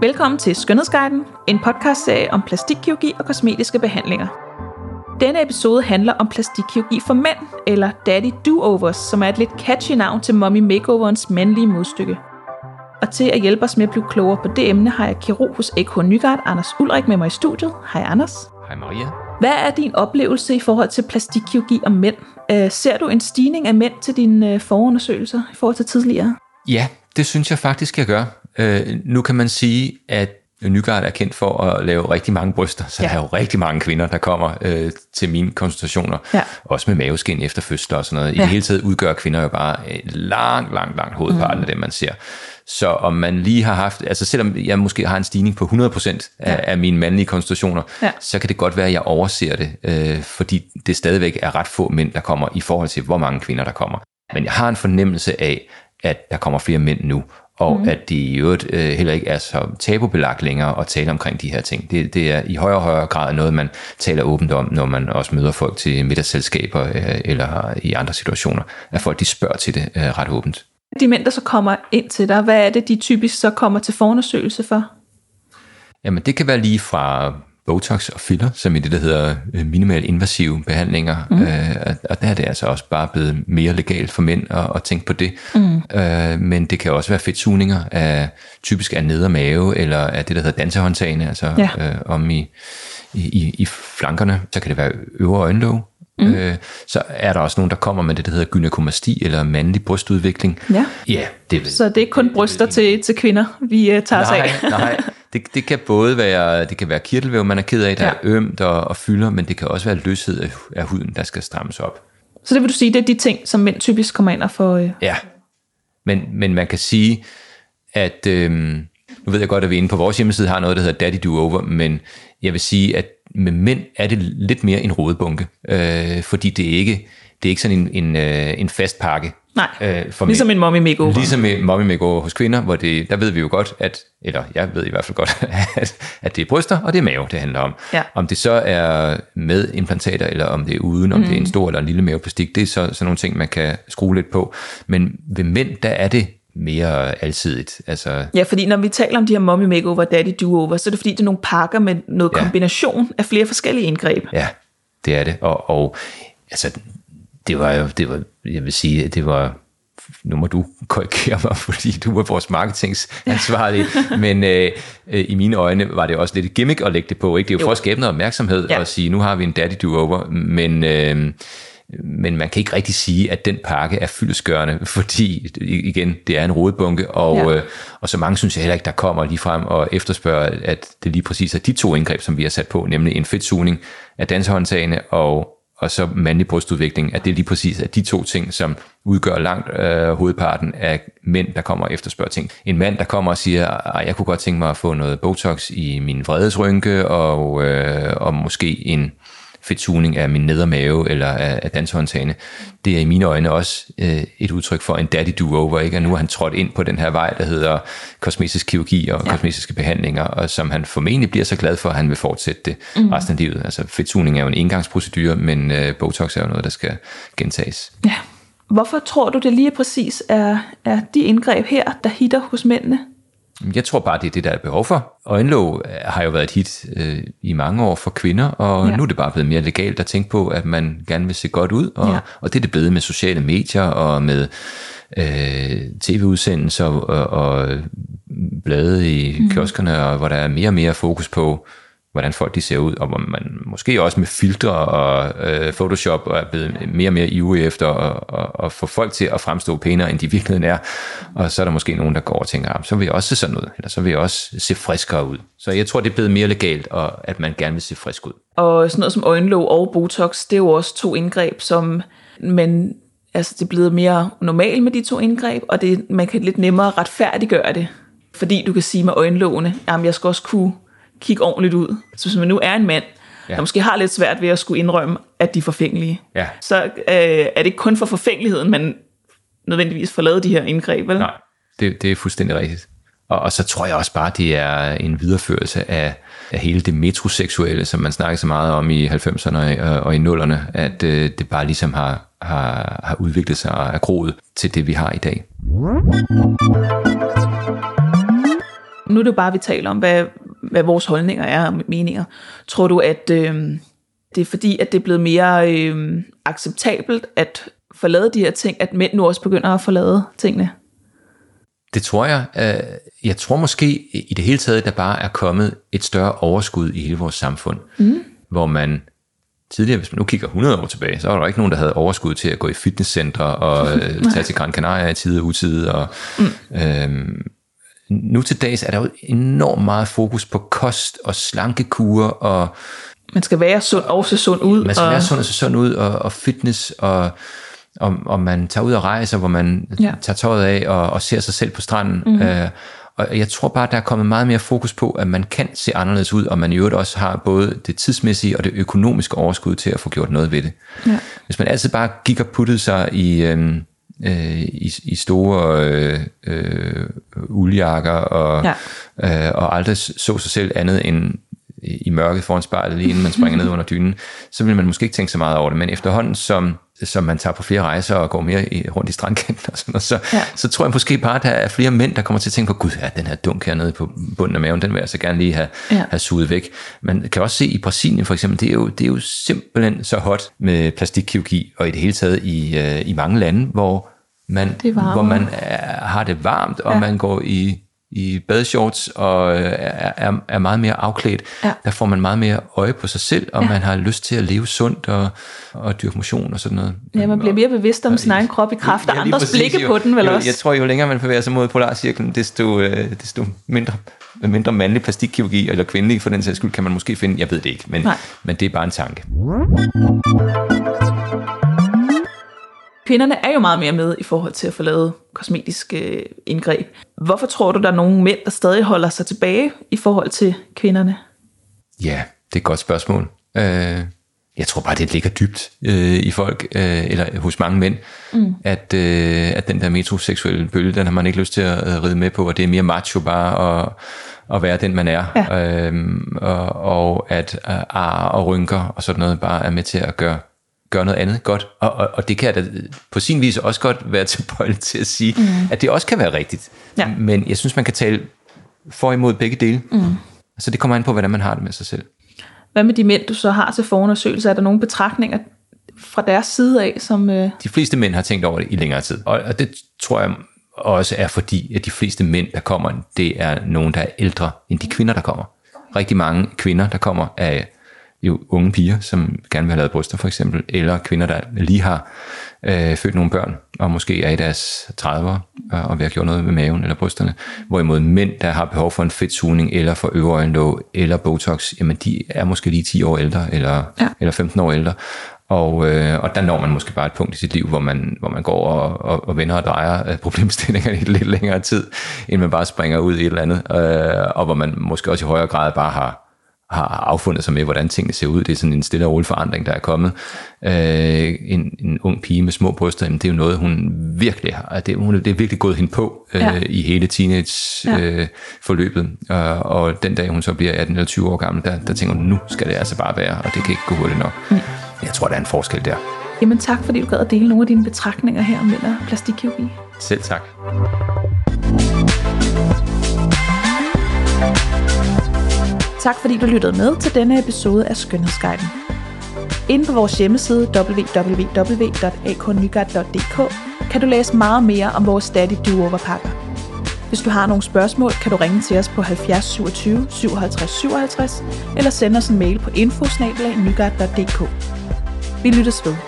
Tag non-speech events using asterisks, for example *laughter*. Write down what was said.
Velkommen til Skønhedsguiden, en podcastserie om plastikkirurgi og kosmetiske behandlinger. Denne episode handler om plastikkirurgi for mænd, eller Daddy Do-Overs, som er et lidt catchy navn til Mommy Makeoverens mandlige modstykke. Og til at hjælpe os med at blive klogere på det emne, har jeg kirurg hos AK Nygaard, Anders Ulrik, med mig i studiet. Hej Anders. Hej Maria. Hvad er din oplevelse i forhold til plastikkirurgi og mænd? Øh, ser du en stigning af mænd til dine øh, forundersøgelser i forhold til tidligere? Ja, det synes jeg faktisk, jeg gør. Øh, nu kan man sige, at Nygaard er kendt for at lave rigtig mange bryster, så ja. der er jo rigtig mange kvinder, der kommer øh, til mine konsultationer, ja. også med maveskin efter fødsel og sådan noget. I ja. det hele taget udgør kvinder jo bare langt, langt, langt hovedparten mm. af det, man ser. Så om man lige har haft, altså selvom jeg måske har en stigning på 100% af, ja. af mine mandlige konstitutioner, ja. så kan det godt være, at jeg overser det, øh, fordi det stadigvæk er ret få mænd, der kommer i forhold til, hvor mange kvinder der kommer. Men jeg har en fornemmelse af, at der kommer flere mænd nu, og mm. at det i øvrigt øh, heller ikke er så tabubelagt længere at tale omkring de her ting. Det, det er i højere og højere grad noget, man taler åbent om, når man også møder folk til middagsselskaber øh, eller i andre situationer, at folk de spørger til det øh, ret åbent. De mænd, der så kommer ind til dig, hvad er det, de typisk så kommer til forundersøgelse for? Jamen, det kan være lige fra Botox og filler, som i det, der hedder øh, minimal invasive behandlinger. Mm. Øh, og der er det altså også bare blevet mere legalt for mænd at, at tænke på det. Mm. Øh, men det kan også være fedtsugninger af typisk af neder mave, eller af det, der hedder dansehåndtagene, altså ja. øh, om i, i, i flankerne. Så kan det være øvre øjenlåg. Mm. Øh, så er der også nogen, der kommer med det, der hedder gynekomasti, eller mandlig brystudvikling. Ja. ja det, så det er ikke kun bryster det, til, til kvinder, vi uh, tager nej, os af? nej, det, det kan både være, det kan være kirtelvæv, man er ked af, der ja. er ømt og, og fylder, men det kan også være løshed af, af huden, der skal strammes op. Så det vil du sige, det er de ting, som mænd typisk kommer ind og får... Øh... Ja, men, men man kan sige, at... Øh, nu ved jeg godt, at vi inde på vores hjemmeside har noget, der hedder Daddy Do Over, men jeg vil sige, at med mænd er det lidt mere en rådebunke, øh, fordi det er ikke, det er ikke sådan en, en, øh, en fast pakke. Nej, øh, for ligesom mænd. en mommy makeover. Ligesom en mommy makeover hos kvinder, hvor det, der ved vi jo godt, at, eller jeg ved i hvert fald godt, *laughs* at, at det er bryster, og det er mave, det handler om. Ja. Om det så er med implantater, eller om det er uden, om mm. det er en stor eller en lille maveplastik, det er så, sådan nogle ting, man kan skrue lidt på. Men ved mænd, der er det mere alsidigt. Altså, ja, fordi når vi taler om de her mommy makeover, daddy do-over, så er det fordi, det er nogle pakker med noget ja. kombination af flere forskellige indgreb. Ja, det er det. Og, og altså, det var jo, det var, jeg vil sige, det var, nu må du *laughs* korrigere mig, fordi du var vores marketingsansvarlige, ja. men øh, øh, i mine øjne var det også lidt et gimmick at lægge det på. Ikke? Det er jo, jo. for at skabe noget opmærksomhed ja. og sige, nu har vi en daddy do-over, men... Øh, men man kan ikke rigtig sige, at den pakke er fyldesgørende, *laughs* fordi igen, det er en rodebunke, og, ja. øh, og så mange synes jeg heller ikke, der kommer lige frem og efterspørger, at det lige præcis er de to indgreb, som vi har sat på, nemlig en fedtsugning af dansehåndtagene og og så mandlig brystudvikling, at det er lige præcis at de to ting, som udgør langt øh, hovedparten af mænd, der kommer og efterspørger ting. En mand, der kommer og siger, at jeg kunne godt tænke mig at få noget Botox i min vredesrynke, og, øh, og måske en, fedtsugning af min nedermave eller af, af danshåndtagene, det er i mine øjne også øh, et udtryk for en daddy do-over, ikke? Og nu har han trådt ind på den her vej, der hedder kosmetisk kirurgi og ja. kosmetiske behandlinger, og som han formentlig bliver så glad for, at han vil fortsætte det mm. resten af livet. Altså fedtsugning er jo en engangsprocedure, men øh, Botox er jo noget, der skal gentages. Ja. Hvorfor tror du, det lige præcis er, er de indgreb her, der hitter hos mændene? Jeg tror bare, det er det, der er behov for. Øjenlåg har jo været et hit øh, i mange år for kvinder, og ja. nu er det bare blevet mere legalt at tænke på, at man gerne vil se godt ud, og, ja. og det er det blevet med sociale medier og med øh, tv-udsendelser og, og blade i mm. kioskerne, og hvor der er mere og mere fokus på hvordan folk de ser ud, og hvor man måske også med filtre og øh, Photoshop er blevet mere og mere ivrig efter at, at, at få folk til at fremstå pænere, end de virkeligheden er. Og så er der måske nogen, der går og tænker, ah, så vil jeg også se sådan ud, eller så vil jeg også se friskere ud. Så jeg tror, det er blevet mere legalt, og at man gerne vil se frisk ud. Og sådan noget som øjenlåg og Botox, det er jo også to indgreb, som man altså det er blevet mere normalt med de to indgreb, og det, man kan lidt nemmere retfærdiggøre det. Fordi du kan sige med øjenlågene, jamen jeg skal også kunne kigge ordentligt ud. Så hvis man nu er en mand, ja. der måske har lidt svært ved at skulle indrømme, at de er forfængelige, ja. så øh, er det ikke kun for forfængeligheden, man nødvendigvis får lavet de her indgreb, vel? Nej, det, det er fuldstændig rigtigt. Og, og så tror jeg også bare, det er en videreførelse af, af hele det metroseksuelle, som man snakker så meget om i 90'erne og, og i 0'erne, at øh, det bare ligesom har, har, har udviklet sig og er groet til det, vi har i dag. Nu er det bare, vi taler om, hvad, hvad vores holdninger er og meninger. Tror du, at øh, det er fordi, at det er blevet mere øh, acceptabelt at forlade de her ting, at mænd nu også begynder at forlade tingene? Det tror jeg. Øh, jeg tror måske i det hele taget, der bare er kommet et større overskud i hele vores samfund, mm. hvor man tidligere, hvis man nu kigger 100 år tilbage, så var der ikke nogen, der havde overskud til at gå i fitnesscenter og øh, *laughs* tage til Gran Canaria i tide og utide. Og, mm. øhm, nu til dags er der jo enormt meget fokus på kost og slankekur og man skal være sund og se sund ud. Man skal og... være sund og se sund ud og, og fitness og og, og man tager ud og rejser, hvor man ja. tager tøjet af og, og ser sig selv på stranden. Mm-hmm. Øh, og jeg tror bare, der er kommet meget mere fokus på, at man kan se anderledes ud, og man i øvrigt også har både det tidsmæssige og det økonomiske overskud til at få gjort noget ved det. Ja. Hvis man altid bare gik og puttede sig i, øh, øh, i, i store øh, øh, uldjakker og, ja. øh, og aldrig så sig selv andet end i mørket foran spejlet, lige inden man springer ned under dynen, så vil man måske ikke tænke så meget over det. Men efterhånden, som som man tager på flere rejser og går mere i, rundt i strandkanten og sådan noget, så, ja. så tror jeg måske bare, at der er flere mænd, der kommer til at tænke på, gud, ja, den her dunk hernede på bunden af maven, den vil jeg altså gerne lige have, ja. have suget væk. Man kan også se i Brasilien for eksempel, det er jo, det er jo simpelthen så hot med plastikkirurgi, og i det hele taget i, uh, i mange lande, hvor man, hvor man er, har det varmt, og ja. man går i i badeshorts og øh, er, er meget mere afklædt, ja. der får man meget mere øje på sig selv, og ja. man har lyst til at leve sundt og, og dyrke motion og sådan noget. Ja, man bliver mere bevidst om og, sin egen krop i kraft af ja, andres præcis, blikke på den, vel jo, også? Jeg tror, jo længere man bevæger sig mod polarcirklen, desto, øh, desto mindre, mindre mandlig plastikkirurgi, eller kvindelig for den sags skyld, kan man måske finde, jeg ved det ikke, men, men det er bare en tanke. Kvinderne er jo meget mere med i forhold til at få lavet kosmetiske øh, indgreb. Hvorfor tror du, der er nogle mænd, der stadig holder sig tilbage i forhold til kvinderne? Ja, det er et godt spørgsmål. Øh, jeg tror bare, det ligger dybt øh, i folk, eller hos mange mænd, mm. at, at den der metroseksuelle bølge, den har man ikke lyst til at ride med på, og det er mere macho bare at, at være den, man er. Ja. Øhm, og, og at ar og rynker og sådan noget bare er med til at gøre gøre noget andet godt. Og, og, og det kan da på sin vis også godt være *laughs* tilbøjelig til at sige, mm. at det også kan være rigtigt. Ja. Men jeg synes, man kan tale for imod begge dele. Mm. Så det kommer an på, hvordan man har det med sig selv. Hvad med de mænd, du så har til forundersøgelse? Er der nogle betragtninger fra deres side af? som øh... De fleste mænd har tænkt over det i længere tid. Og, og det tror jeg også er fordi, at de fleste mænd, der kommer, det er nogen, der er ældre end de kvinder, der kommer. Rigtig mange kvinder, der kommer, er jo unge piger, som gerne vil have lavet bryster for eksempel, eller kvinder, der lige har øh, født nogle børn, og måske er i deres 30'ere, og vil have gjort noget med maven eller brysterne. Hvorimod mænd, der har behov for en fedtsugning, eller for øverøjenlåg, eller botox, jamen de er måske lige 10 år ældre, eller, ja. eller 15 år ældre. Og, øh, og der når man måske bare et punkt i sit liv, hvor man, hvor man går og, og, og vender og drejer problemstillingerne i lidt længere tid, end man bare springer ud i et eller andet. Øh, og hvor man måske også i højere grad bare har har affundet sig med, hvordan tingene ser ud. Det er sådan en stille og rolig forandring, der er kommet. Øh, en, en ung pige med små bryster, jamen, det er jo noget, hun virkelig har. Det, hun, det er virkelig gået hende på øh, ja. i hele teenage-forløbet. Ja. Øh, og, og den dag, hun så bliver 18 eller 20 år gammel, der, der tænker hun, nu skal det altså bare være, og det kan ikke gå hurtigt nok. Mm. Jeg tror, der er en forskel der. Jamen tak, fordi du gad at dele nogle af dine betragtninger her om plastikkirurgi. Selv tak. Tak fordi du lyttede med til denne episode af Skønhedsguiden. Inde på vores hjemmeside www.aknygat.dk kan du læse meget mere om vores Daddy do pakker. Hvis du har nogle spørgsmål, kan du ringe til os på 70 27 57 57 eller sende os en mail på infosnabelag Vi lyttes ved.